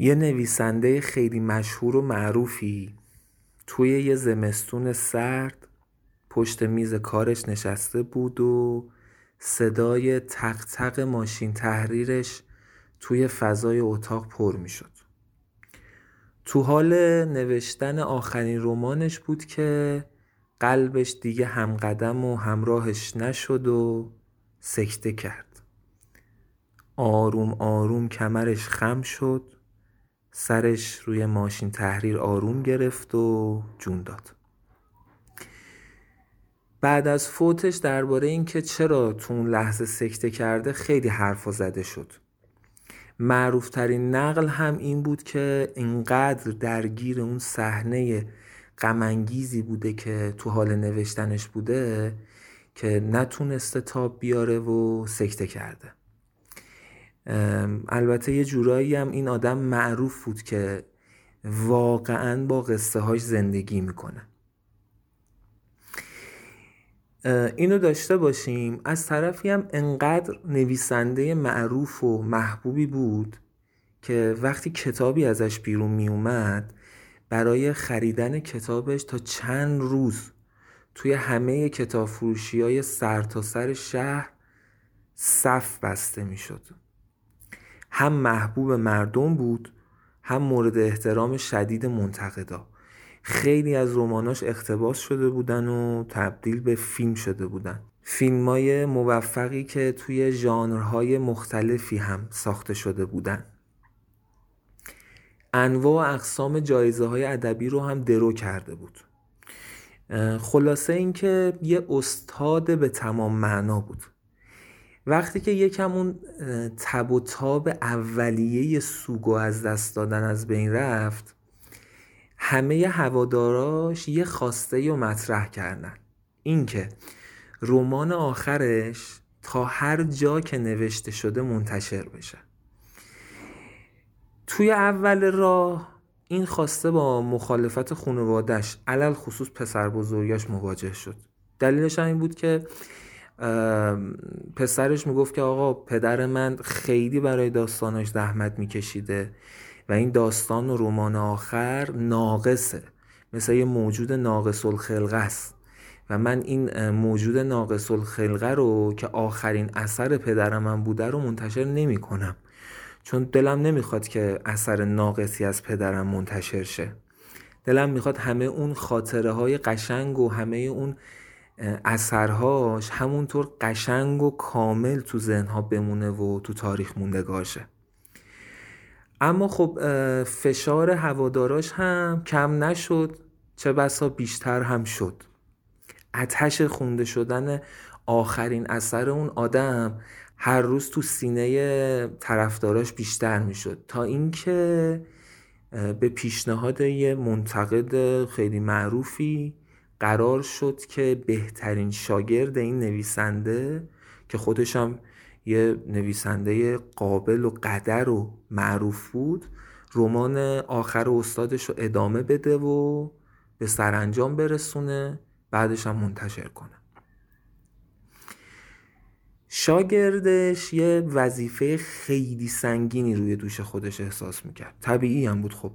یه نویسنده خیلی مشهور و معروفی توی یه زمستون سرد پشت میز کارش نشسته بود و صدای تق تق ماشین تحریرش توی فضای اتاق پر می شد. تو حال نوشتن آخرین رمانش بود که قلبش دیگه همقدم و همراهش نشد و سکته کرد. آروم آروم کمرش خم شد سرش روی ماشین تحریر آروم گرفت و جون داد. بعد از فوتش درباره اینکه چرا تو اون لحظه سکته کرده خیلی حرفا زده شد معروفترین نقل هم این بود که اینقدر درگیر اون صحنه غمانگیزی بوده که تو حال نوشتنش بوده که نتونسته تاب بیاره و سکته کرده البته یه جورایی هم این آدم معروف بود که واقعا با قصه هاش زندگی می‌کنه. اینو داشته باشیم. از طرفی هم انقدر نویسنده معروف و محبوبی بود که وقتی کتابی ازش بیرون می اومد برای خریدن کتابش تا چند روز توی همه کتاب فروشی های سر تا سر شهر صف بسته می شد هم محبوب مردم بود هم مورد احترام شدید منتقدا. خیلی از رماناش اقتباس شده بودن و تبدیل به فیلم شده بودن. فیلم های موفقی که توی ژانرهای مختلفی هم ساخته شده بودن. انواع و اقسام جایزه های ادبی رو هم درو کرده بود. خلاصه اینکه یه استاد به تمام معنا بود. وقتی که یکم اون تب و تاب اولیه سوگو از دست دادن از بین رفت همه هواداراش یه خواسته رو مطرح کردن. اینکه رمان آخرش تا هر جا که نوشته شده منتشر بشه. توی اول راه این خواسته با مخالفت خانوادش علل خصوص پسر بزرگاش مواجه شد. دلیلش این بود که پسرش می‌گفت که آقا پدر من خیلی برای داستانش زحمت میکشیده و این داستان و رمان آخر ناقصه. مثل یه موجود ناقص الخلقه است. و من این موجود ناقص الخلقه رو که آخرین اثر پدر من بوده رو منتشر نمی کنم چون دلم نمی‌خواد که اثر ناقصی از پدرم منتشر شه. دلم می‌خواد همه اون خاطره های قشنگ و همه اون اثرهاش همونطور قشنگ و کامل تو ذهنها بمونه و تو تاریخ موندگار شه اما خب فشار هواداراش هم کم نشد چه بسا بیشتر هم شد. اتش خونده شدن آخرین اثر اون آدم هر روز تو سینه طرفداراش بیشتر می‌شد. تا اینکه به پیشنهاد یه منتقد خیلی معروفی قرار شد که بهترین شاگرد این نویسنده که خودش یه نویسنده قابل و قدر و معروف بود رمان آخر استادش رو ادامه بده و به سرانجام برسونه بعدش هم منتشر کنه. شاگردش یه وظیفه خیلی سنگینی روی دوش خودش احساس می‌کرد. طبیعی هم بود خب.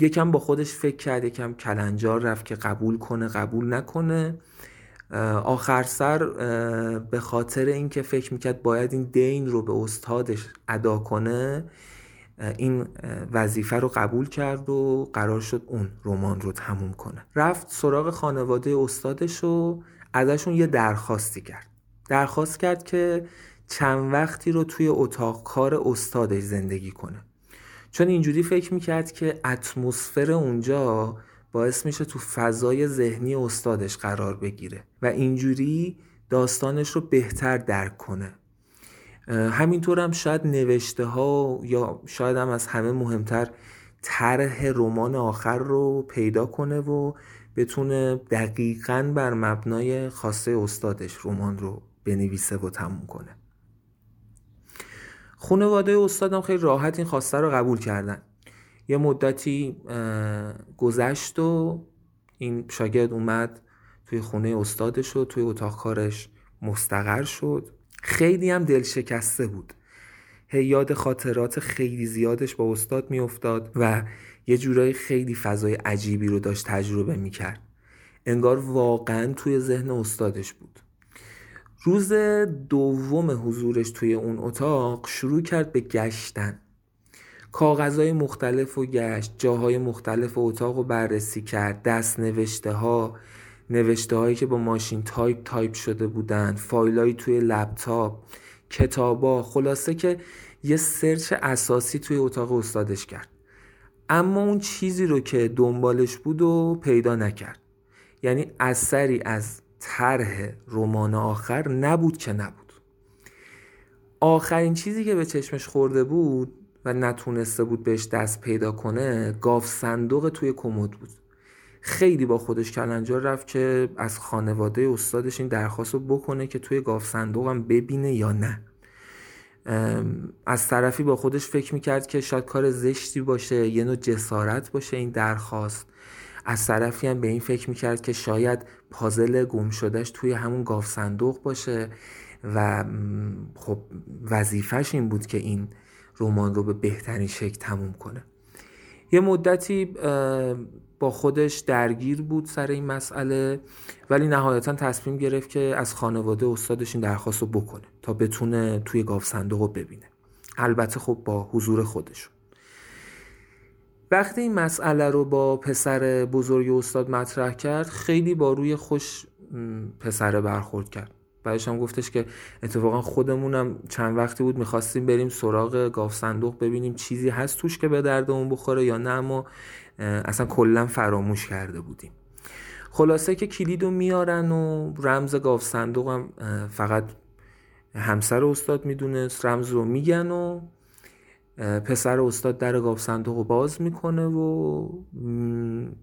یکم با خودش فکر کرد یکم کلنجار رفت که قبول کنه قبول نکنه. آخر سر به خاطر اینکه فکر می‌کرد باید این دین رو به استادش ادا کنه این وظیفه رو قبول کرد و قرار شد اون رمان رو تموم کنه. رفت سراغ خانواده استادش و ازشون یه درخواستی کرد. درخواست کرد که چند وقتی رو توی اتاق کار استادش زندگی کنه. چون اینجوری فکر می‌کرد که اتمسفر اونجا باعث میشه تو فضای ذهنی استادش قرار بگیره و اینجوری داستانش رو بهتر درک کنه. همینطور هم شاید نوشته ها یا شاید هم از همه مهمتر طرح رمان آخر رو پیدا کنه و بتونه دقیقا بر مبنای خاصه استادش رمان رو بنویسه و تموم کنه. خانواده استادم خیلی راحت این خواسته رو قبول کردن. یه مدتی گذشت و این شاگرد اومد توی خونه استادش و توی اتاق کارش مستقر شد. خیلی هم دل شکسته بود. هی یاد خاطرات خیلی زیادش با استاد میافتاد و یه جورایی خیلی فضای عجیبی رو داشت تجربه می‌کرد. انگار واقعا توی ذهن استادش بود. روز دوم حضورش توی اون اتاق شروع کرد به گشتن. کاغذهای مختلف و گشت جاهای مختلف اتاق رو بررسی کرد دست نوشته ها نوشته هایی که با ماشین تایپ تایپ شده بودن فایلایی توی لپتاپ کتابا خلاصه که یه search اساسی توی اتاق استادش کرد. اما اون چیزی رو که دنبالش بود و پیدا نکرد. یعنی اثری از طرح رمان آخر نبود که نبود. آخرین چیزی که به چشمش خورده بود و نتونسته بود بهش دست پیدا کنه گاوصندوق توی کمد بود. خیلی با خودش کلنجار رفت که از خانواده استادش این درخواست رو بکنه که توی گاف صندوقم ببینه یا نه. از طرفی با خودش فکر می‌کرد که شاید کار زشتی باشه یه نوع جسارت باشه این درخواست. از طرفی هم به این فکر می‌کرد که شاید پازل گم شدهش توی همون گاف صندوق باشه و خب وظیفش این بود که این رمان رو به بهترین شکل تموم کنه. یه مدتی با خودش درگیر بود سر این مسئله ولی نهایتا تصمیم گرفت که از خانواده استادش این درخواست رو بکنه تا بتونه توی گاف صندوق رو ببینه. البته خب با حضور خودشون وقتی این مسئله رو با پسر بزرگ استاد مطرح کرد خیلی با روی خوش پسره برخورد کرد. بعدش هم گفتش که اتفاقا خودمونم چند وقتی بود می‌خواستیم بریم سراغ گاف صندوق ببینیم چیزی هست توش که به دردمون بخوره یا نه اما اصلا کلا فراموش کرده بودیم. خلاصه که کلید رو میارن و رمز گاف صندوق هم فقط همسر استاد می‌دونست رمز رو میگن و پسر استاد در گاف صندوق رو باز می‌کنه و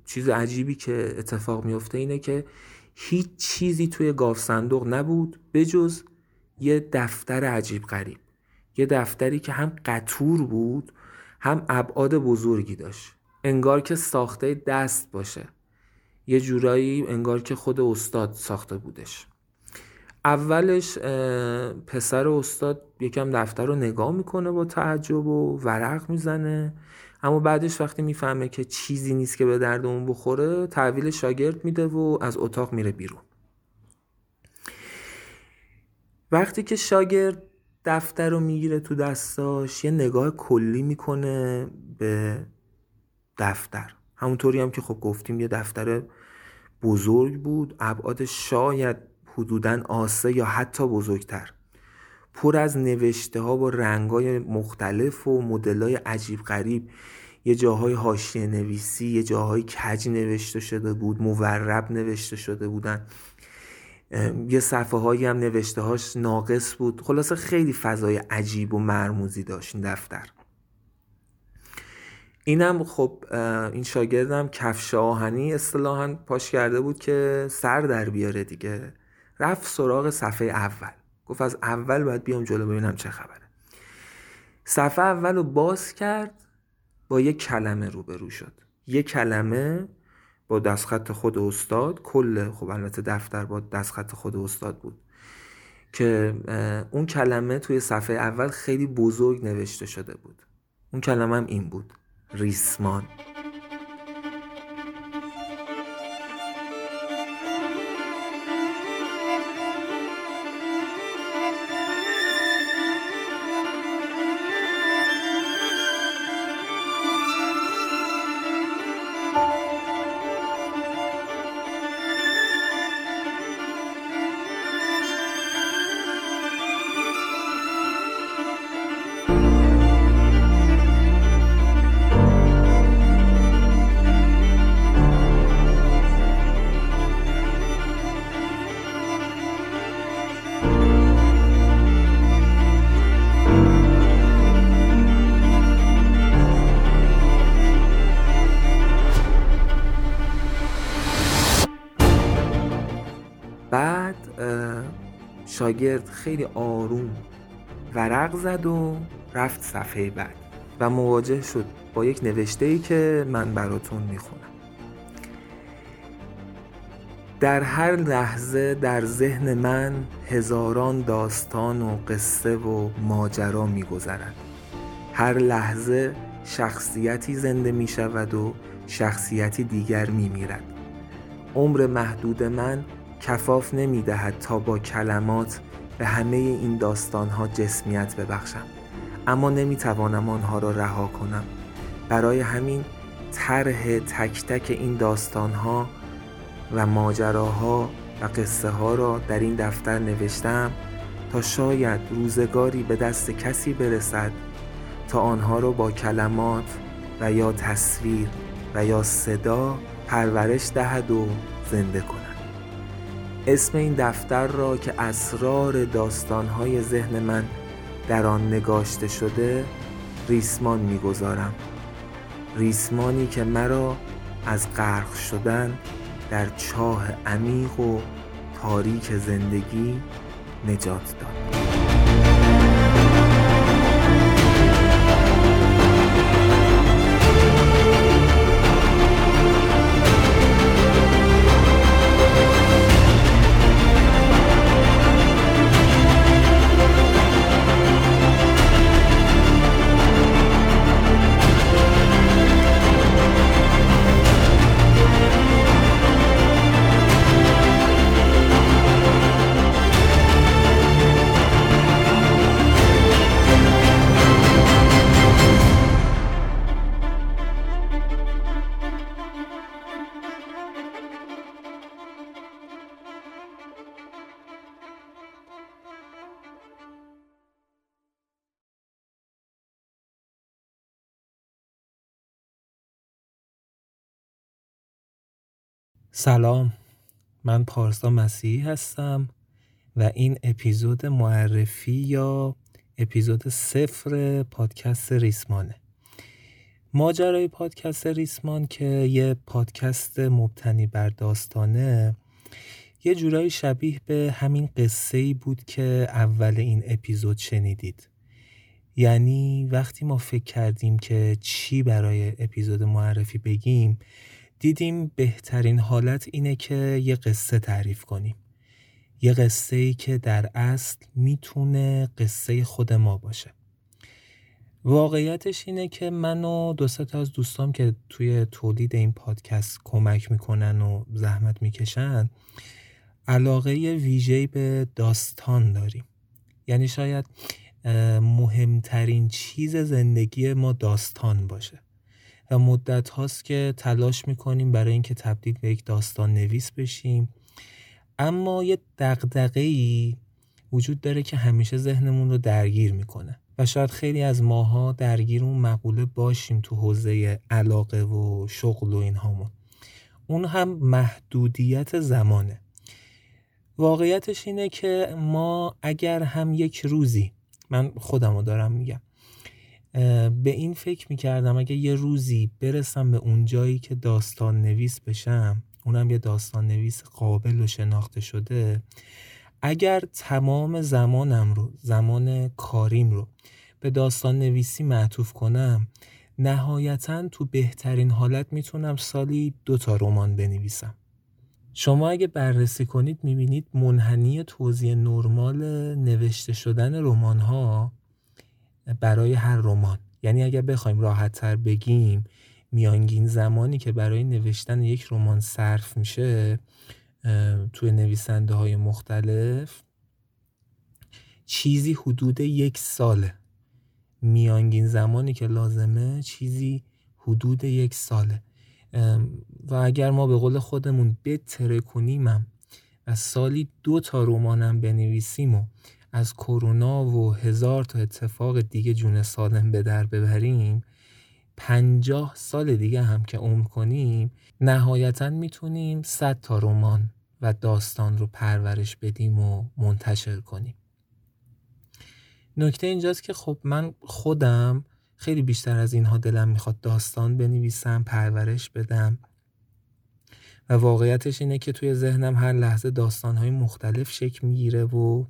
چیز عجیبی که اتفاق میفته اینه که هیچ چیزی توی گاف صندوق نبود بجز یه دفتر عجیب غریب. یه دفتری که هم قطور بود هم ابعاد بزرگی داشت. انگار که ساخته دست باشه. یه جورایی انگار که خود استاد ساخته بودش. اولش پسر استاد یکم دفتر رو نگاه می‌کنه با تعجب و ورق می‌زنه. اما بعدش وقتی می‌فهمه که چیزی نیست که به درد اون بخوره تحویل شاگرد میده و از اتاق میره بیرون. وقتی که شاگرد دفتر رو می‌گیره تو دستاش یه نگاه کلی می‌کنه به دفتر. همونطوری هم که خب گفتیم یه دفتر بزرگ بود ابعاد شاید حدودا آسه یا حتی بزرگتر. پر از نوشته ها با رنگ های مختلف و مدل های عجیب غریب. یه جاهای حاشیه نویسی یه جاهای کج نوشته شده بود مورب نوشته شده بودن. یه صفحه هایی هم نوشته هاش ناقص بود. خلاصه خیلی فضای عجیب و مرموزی داشت این دفتر. اینم خب این شاگردم کفش آهنی اصطلاحا پاش کرده بود که سر در بیاره دیگه. رفت سراغ صفحه اول. گفت از اول باید بیام جلو ببینم چه خبره. صفحه اول رو باز کرد با یک کلمه روبرو شد. یک کلمه با دستخط خود استاد کل خب البته دفتر با دستخط خود استاد بود که اون کلمه توی صفحه اول خیلی بزرگ نوشته شده بود. اون کلمه هم این بود. ریسمان. شاگرد خیلی آروم ورق زد و رفت صفحه بعد و مواجه شد با یک نوشته ای که من براتون می‌خونم. در هر لحظه در ذهن من هزاران داستان و قصه و ماجرا میگذرد هر لحظه شخصیتی زنده می شود و شخصیتی دیگر می میرد عمر محدود من کفاف نمی دهد تا با کلمات به همه این داستانها جسمیت ببخشم. اما نمی توانم آنها را رها کنم. برای همین طرح تک تک این داستانها و ماجراها و قصه ها را در این دفتر نوشتم تا شاید روزگاری به دست کسی برسد تا آنها را با کلمات و یا تصویر و یا صدا پرورش دهد و زنده کند. اسم این دفتر را که اسرار داستانهای ذهن من در آن نگاشته شده ریسمان می‌گذارم. ریسمانی که مرا از غرق شدن در چاه عمیق و تاریک زندگی نجات داد. سلام من پارسا مسیحی هستم و این اپیزود معرفی یا اپیزود صفر پادکست ریسمانه. ماجرای پادکست ریسمان که یه پادکست مبتنی بر داستانه یه جورایی شبیه به همین قصه ای بود که اول این اپیزود شنیدید. یعنی وقتی ما فکر کردیم که چی برای اپیزود معرفی بگیم دیدیم بهترین حالت اینه که یه قصه تعریف کنیم. یه قصه ای که در اصل می‌تونه قصه خود ما باشه. واقعیتش اینه که من و دو تا از دوستام که توی تولید این پادکست کمک می‌کنن و زحمت می‌کشن علاقه ویژه‌ای به داستان داریم. یعنی شاید مهمترین چیز زندگی ما داستان باشه. و مدت هاست که تلاش می‌کنیم برای اینکه تبدیل به یک داستان نویس بشیم. اما یه دقدقه ای وجود داره که همیشه ذهنمون رو درگیر می‌کنه و شاید خیلی از ماها درگیر اون مقوله باشیم تو حوزه علاقه و شغل و اینهامون. اون هم محدودیت زمانه. واقعیتش اینه که ما اگر هم یک روزی من خودم رو دارم میگم به این فکر می‌کردم اگه یه روزی برسم به اون جایی که داستان نویس بشم اونم یه داستان نویس قابل و شناخته شده اگر تمام زمانم رو زمان کاریم رو به داستان نویسی معطوف کنم نهایتا تو بهترین حالت می‌تونم سالی دو تا رمان بنویسم. شما اگه بررسی کنید می‌بینید منحنی توضیح نرمال نوشته شدن رمان ها برای هر رمان. یعنی اگر بخوایم راحت تر بگیم میانگین زمانی که برای نوشتن یک رمان صرف میشه توی نویسنده های مختلف چیزی حدود یک ساله. میانگین زمانی که لازمه چیزی حدود یک ساله. و اگر ما به قول خودمون بتره کنیمم و سالی دو تا رمانم بنویسیم و از کرونا و هزار تا اتفاق دیگه جون سالم به در ببریم پنجاه سال دیگه هم که عمر کنیم نهایتا می‌تونیم صد تا رمان و داستان رو پرورش بدیم و منتشر کنیم. نکته اینجاست که خب من خودم خیلی بیشتر از اینها دلم می‌خواد داستان بنویسم پرورش بدم و واقعیتش اینه که توی ذهنم هر لحظه داستانهای مختلف شکل می‌گیره و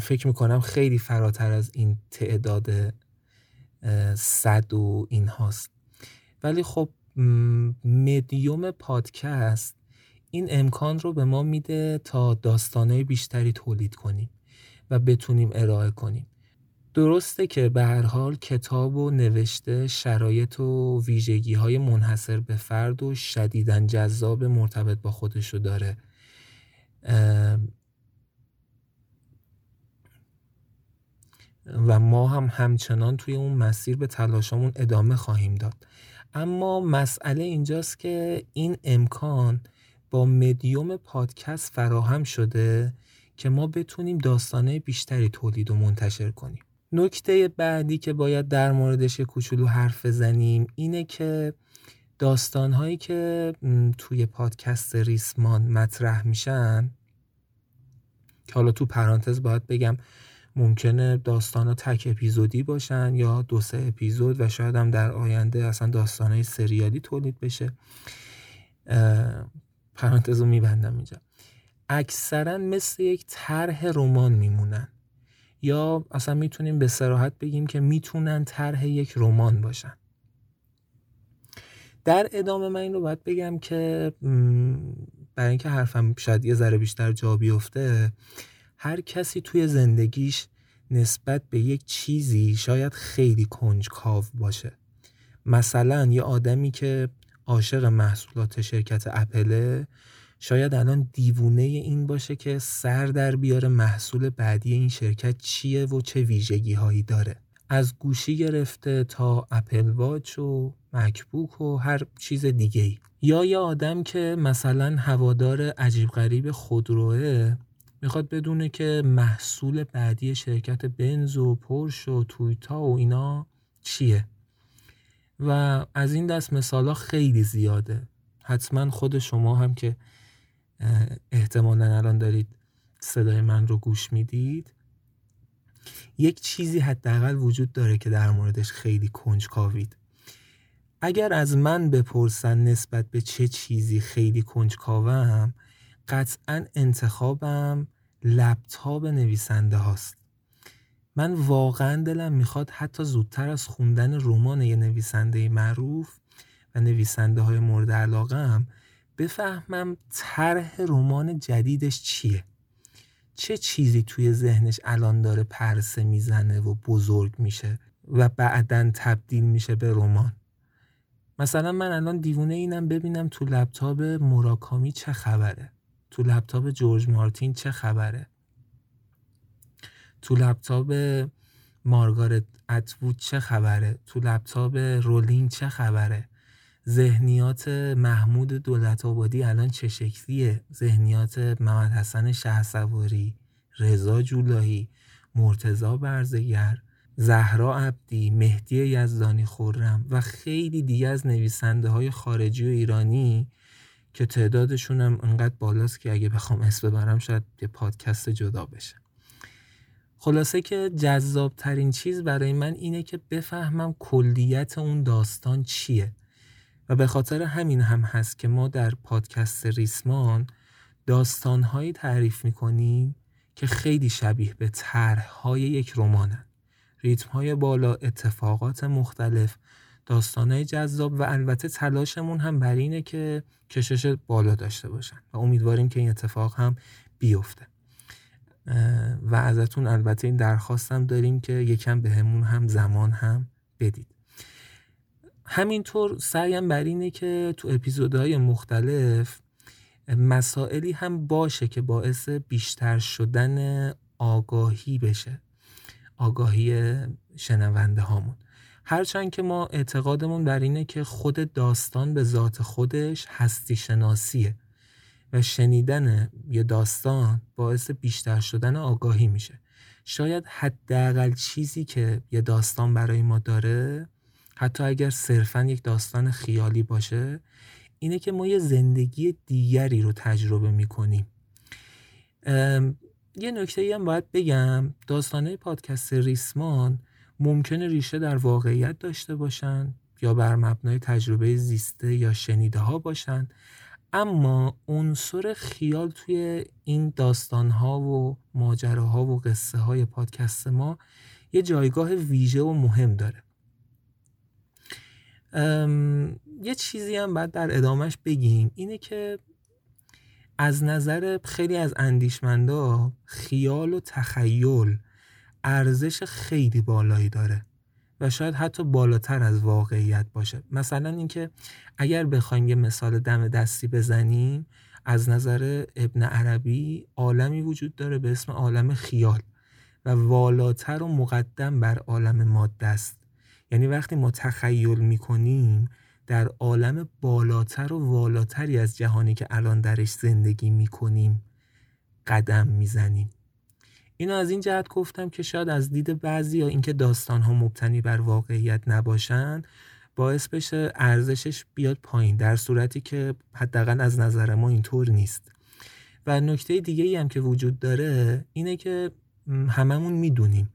فکر می‌کنم خیلی فراتر از این تعداد صد و این هاست. ولی خب مدیوم پادکست این امکان رو به ما میده تا داستانهای بیشتری تولید کنیم و بتونیم ارائه کنیم. درسته که به هر حال کتاب و نوشته شرایط و ویژگی های منحصر به فرد و شدیدن جذاب مرتبط با خودشو داره. و ما هم همچنان توی اون مسیر به تلاشمون ادامه خواهیم داد. اما مسئله اینجاست که این امکان با مدیوم پادکست فراهم شده که ما بتونیم داستانه بیشتری تولید و منتشر کنیم. نکته بعدی که باید در موردش کوچولو حرف بزنیم اینه که داستانهایی که توی پادکست ریسمان مطرح میشن که حالا تو پرانتز باید بگم ممکنه داستان تک اپیزودی باشن یا دو سه اپیزود و شاید هم در آینده اصلا داستان های سریالی تولید بشه. پرانتز رو میبندم اینجا. اکثرا مثل یک طرح رمان میمونن. یا اصلا می‌تونیم به سراحت بگیم که می‌تونن طرح یک رمان باشن. در ادامه من این رو باید بگم که برای اینکه حرفم شاید یه ذره بیشتر جا بیفته هر کسی توی زندگیش نسبت به یک چیزی شاید خیلی کنجکاو باشه. مثلا یه آدمی که عاشق محصولات شرکت اپله شاید الان دیوونه این باشه که سر در بیاره محصول بعدی این شرکت چیه و چه ویژگی هایی داره. از گوشی گرفته تا اپل واچ و مکبوک و هر چیز دیگه ای یا یه آدم که مثلا هوادار عجیب غریب خودروه می‌خواد بدونه که محصول بعدی شرکت بنز و پرش و تویتا و اینا چیه. و از این دست مثالا خیلی زیاده. حتما خود شما هم که احتمالا الان دارید صدای من رو گوش می‌دید. یک چیزی حداقل وجود داره که در موردش خیلی کنجکاوید. اگر از من بپرسن نسبت به چه چیزی خیلی کنجکاوم قطعا انتخابم لپتاپ نویسنده هاست. من واقعا دلم می‌خواد حتی زودتر از خوندن رمان یه نویسنده معروف و نویسنده های مورد علاقه هم بفهمم طرح رمان جدیدش چیه. چه چیزی توی ذهنش الان داره پرسه می‌زنه و بزرگ میشه و بعدا تبدیل میشه به رمان. مثلا من الان دیوونه اینم ببینم تو لپتاپ موراکامی چه خبره. تو لپتاپ جورج مارتین چه خبره؟ تو لپتاپ مارگارت اتوود چه خبره؟ تو لپتاپ رولینگ چه خبره؟ ذهنیات محمود دولت آبادی الان چه شکلیه؟ ذهنیات محمد حسن سواری رضا جولایی مرتزا برزگر زهرا عبدی مهدی یزدانی خورم و خیلی دیگه از نویسنده های خارجی و ایرانی که تعدادشون هم انقدر بالاست که اگه بخوام اسم ببرم شاید یه پادکست جدا بشه. خلاصه که جذاب ترین چیز برای من اینه که بفهمم کلیت اون داستان چیه. و به خاطر همین هم هست که ما در پادکست ریسمان داستانهایی تعریف می‌کنیم که خیلی شبیه به طرحهای یک رمانن. ریتمهای بالا اتفاقات مختلف داستانهای جذاب و البته تلاشمون هم بر اینه که کشش بالا داشته باشن و امیدواریم که این اتفاق هم بیفته. و ازتون البته این درخواستم داریم که یکم بهمون هم زمان هم بدید. همینطور سعیم بر اینه که تو اپیزودهای مختلف مسائلی هم باشه که باعث بیشتر شدن آگاهی بشه. آگاهی شنونده هامون. هرچند که ما اعتقادمون بر اینه که خود داستان به ذات خودش هستی شناسیه و شنیدن یه داستان باعث بیشتر شدن آگاهی میشه. شاید حداقل چیزی که یه داستان برای ما داره حتی اگر صرفا یک داستان خیالی باشه اینه که ما یه زندگی دیگری رو تجربه می‌کنیم. یه نکته هم باید بگم داستانه پادکست ریسمان ممکنه ریشه در واقعیت داشته باشن یا بر مبنای تجربه زیسته یا شنیده ها باشن. اما عنصر خیال توی این داستان ها و ماجراها و قصه های پادکست ما یه جایگاه ویژه و مهم داره. یه چیزی هم بعد در ادامهش بگیم. اینه که از نظر خیلی از اندیشمندا خیال و تخیل ارزش خیلی بالایی داره و شاید حتی بالاتر از واقعیت باشه. مثلا اینکه اگر بخوایم یه مثال دم دستی بزنیم از نظر ابن عربی عالمی وجود داره به اسم عالم خیال و والاتر و مقدم بر عالم ماده است. یعنی وقتی ما تخیل می‌کنیم در عالم بالاتر و والاتری از جهانی که الان درش زندگی می‌کنیم قدم می‌زنیم. اینو از این جهت گفتم که شاید از دید بعضی یا اینکه داستان ها مبتنی بر واقعیت نباشن باعث بشه ارزشش بیاد پایین در صورتی که حداقل از نظر ما اینطور نیست. و نکته دیگه ای هم که وجود داره اینه که هممون می‌دونیم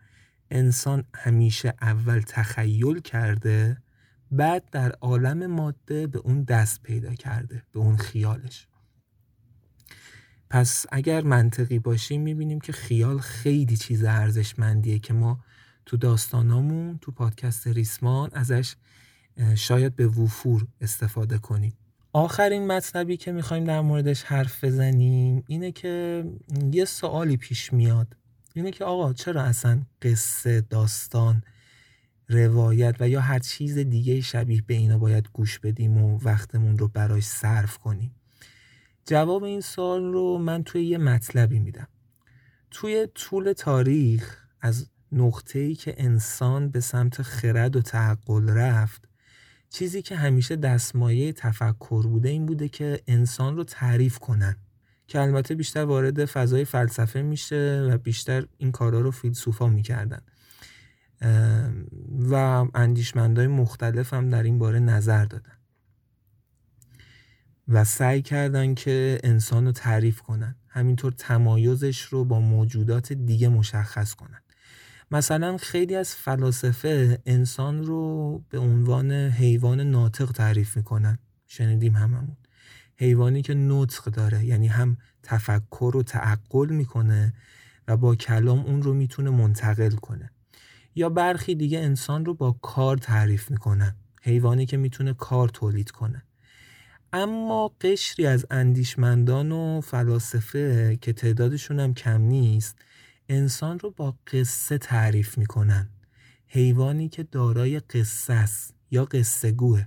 انسان همیشه اول تخیل کرده بعد در عالم ماده به اون دست پیدا کرده به اون خیالش. پس اگر منطقی باشیم می‌بینیم که خیال خیلی چیز ارزشمندیه که ما تو داستانامون تو پادکست ریسمان ازش شاید به وفور استفاده کنیم. آخرین مطلبی که می‌خوایم در موردش حرف بزنیم اینه که یه سوالی پیش میاد. اینه که آقا چرا اصلا قصه داستان روایت و یا هر چیز دیگه شبیه به اینا باید گوش بدیم و وقتمون رو براش صرف کنیم؟ جواب این سوال رو من توی یه مطلبی میدم. توی طول تاریخ از ای که انسان به سمت خرد و تعقل رفت چیزی که همیشه دستمایه تفکر بوده این بوده که انسان رو تعریف کنن. که البته بیشتر وارد فضای فلسفه میشه و بیشتر این کارا رو فیلسوفا می‌کردن. و اندیشمندهای مختلف هم در این باره نظر دادن. و سعی کردن که انسان رو تعریف کنن. همینطور تمایزش رو با موجودات دیگه مشخص کنن. مثلا خیلی از فلاسفه انسان رو به عنوان حیوان ناطق تعریف می‌کنن. شنیدیم هممون. حیوانی که نطق داره یعنی هم تفکر و تعقل می‌کنه و با کلام اون رو می‌تونه منتقل کنه. یا برخی دیگه انسان رو با کار تعریف می‌کنن. حیوانی که می‌تونه کار تولید کنه. اما قشری از اندیشمندان و فلاسفه که تعدادشون هم کم نیست انسان رو با قصه تعریف می‌کنن. حیوانی که دارای قصه است یا قصه گوه.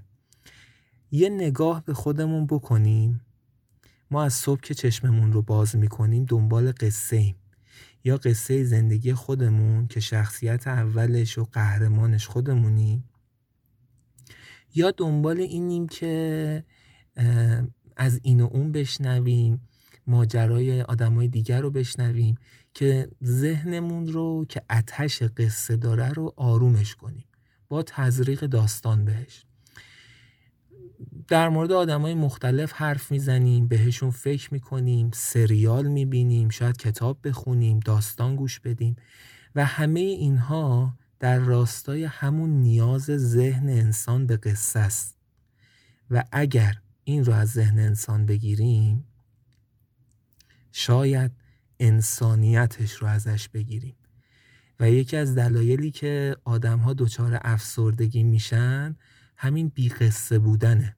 یه نگاه به خودمون بکنیم. ما از صبح که چشممون رو باز می‌کنیم دنبال قصه ایم. یا قصه زندگی خودمون که شخصیت اولش و قهرمانش خودمونیم. یا دنبال اینیم که از این و اون بشنویم ماجرای آدمای دیگر رو بشنویم که ذهنمون رو که اتش قصه داره رو آرومش کنیم با تزریق داستان بهش. در مورد آدمای مختلف حرف می‌زنیم بهشون فکر می‌کنیم سریال می‌بینیم شاید کتاب بخونیم داستان گوش بدیم و همه اینها در راستای همون نیاز ذهن انسان به قصه است. و اگر این رو از ذهن انسان بگیریم شاید انسانیتش رو ازش بگیریم. و یکی از دلایلی که آدم ها دچار افسردگی میشن همین بیقصه بودنه.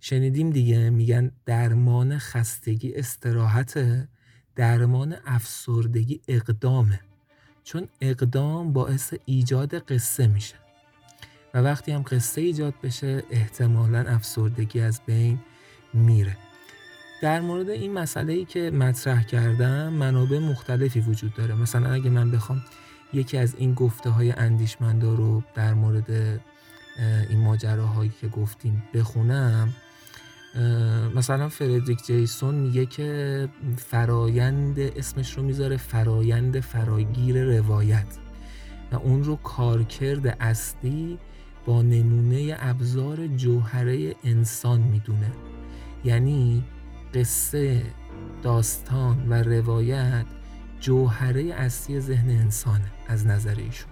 شنیدیم دیگه میگن درمان خستگی استراحت درمان افسردگی اقدامه. چون اقدام باعث ایجاد قصه میشه. و وقتی هم قصه ایجاد بشه احتمالا افسردگی از بین میره. در مورد این مسئله ای که مطرح کردم منابع مختلفی وجود داره. مثلا اگه من بخوام یکی از این گفته های اندیشمندا رو در مورد این ماجراهایی که گفتیم بخونم مثلا فردریک جیسون میگه که فرایند اسمش رو می‌ذاره فرایند فراگیر روایت. و اون رو کارکرد اصلی با نمونه ابزار جوهره انسان می‌دونه. یعنی قصه داستان و روایت جوهره اصلی ذهن انسانه از نظر ایشون.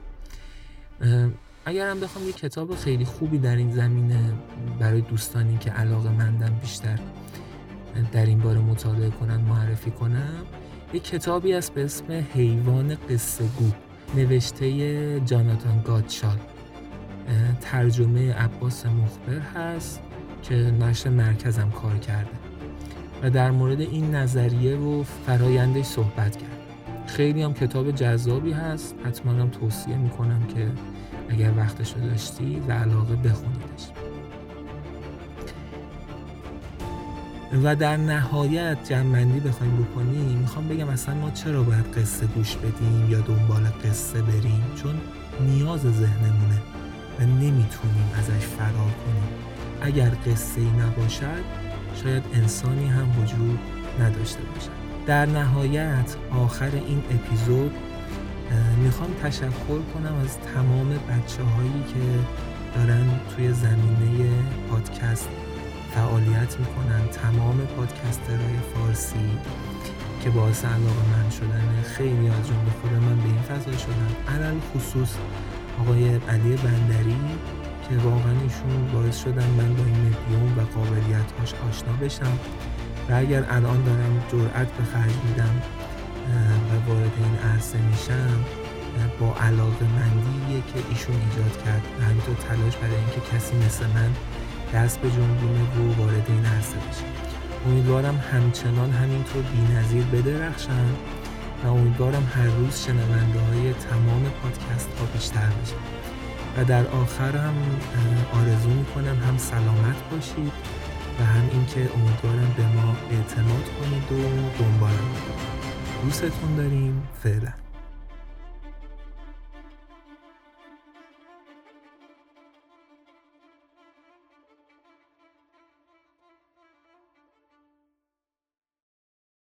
اگر هم بخوام یه کتاب خیلی خوبی در این زمینه برای دوستانی که علاقه مندم بیشتر در این باره مطالعه کنن معرفی کنم یک کتابی است به اسم حیوان قصه گو نوشته جاناتان گادشال. ترجمه عباس مخبر هست که نشر مرکزم کار کرده. و در مورد این نظریه و فرایندش صحبت کرد. خیلی هم کتاب جذابی هست. حتما هم توصیه می‌کنم که اگر وقتش رو داشتی و علاقه بخونیدش. و در نهایت جمعندی بخوایم بکنیم. می‌خوام بگم اصلا ما چرا باید قصه گوش بدیم یا دنبال قصه بریم؟ چون نیاز ذهنمونه. و نمی‌تونیم ازش فرار کنیم. اگر قصه ای نباشد شاید انسانی هم وجود نداشته باشد. در نهایت آخر این اپیزود می‌خوام تشکر کنم از تمام بچه هایی که دارن توی زمینه پادکست فعالیت می‌کنن. تمام پادکسترهای فارسی که باعث علاقه من شدن خیلی از جمله خود من به این فضا شدن. علل خصوص آقای علی بندری که واقعا ایشون باعث شدن من با این مدیوم و قابلیت هاش آشنا بشم. و اگر الان دارم جرأت به خرج میدم و وارد این عرصه میشم با علاقه مندیه که ایشون ایجاد کرد. و همینطور تلاش برای اینکه کسی مثل من دست به جنبونه و وارد این عرصه بشه. امیدوارم همچنان همینطور بینظیر بدرخشن. و امیدوارم هر روز شنونده های تمام پادکست ها بیشتر بشه. و در آخر هم آرزو می‌کنم هم سلامت باشید و هم اینکه امیدوارم به ما اعتماد کنید و دنبالم دوستتون داریم. فعلا.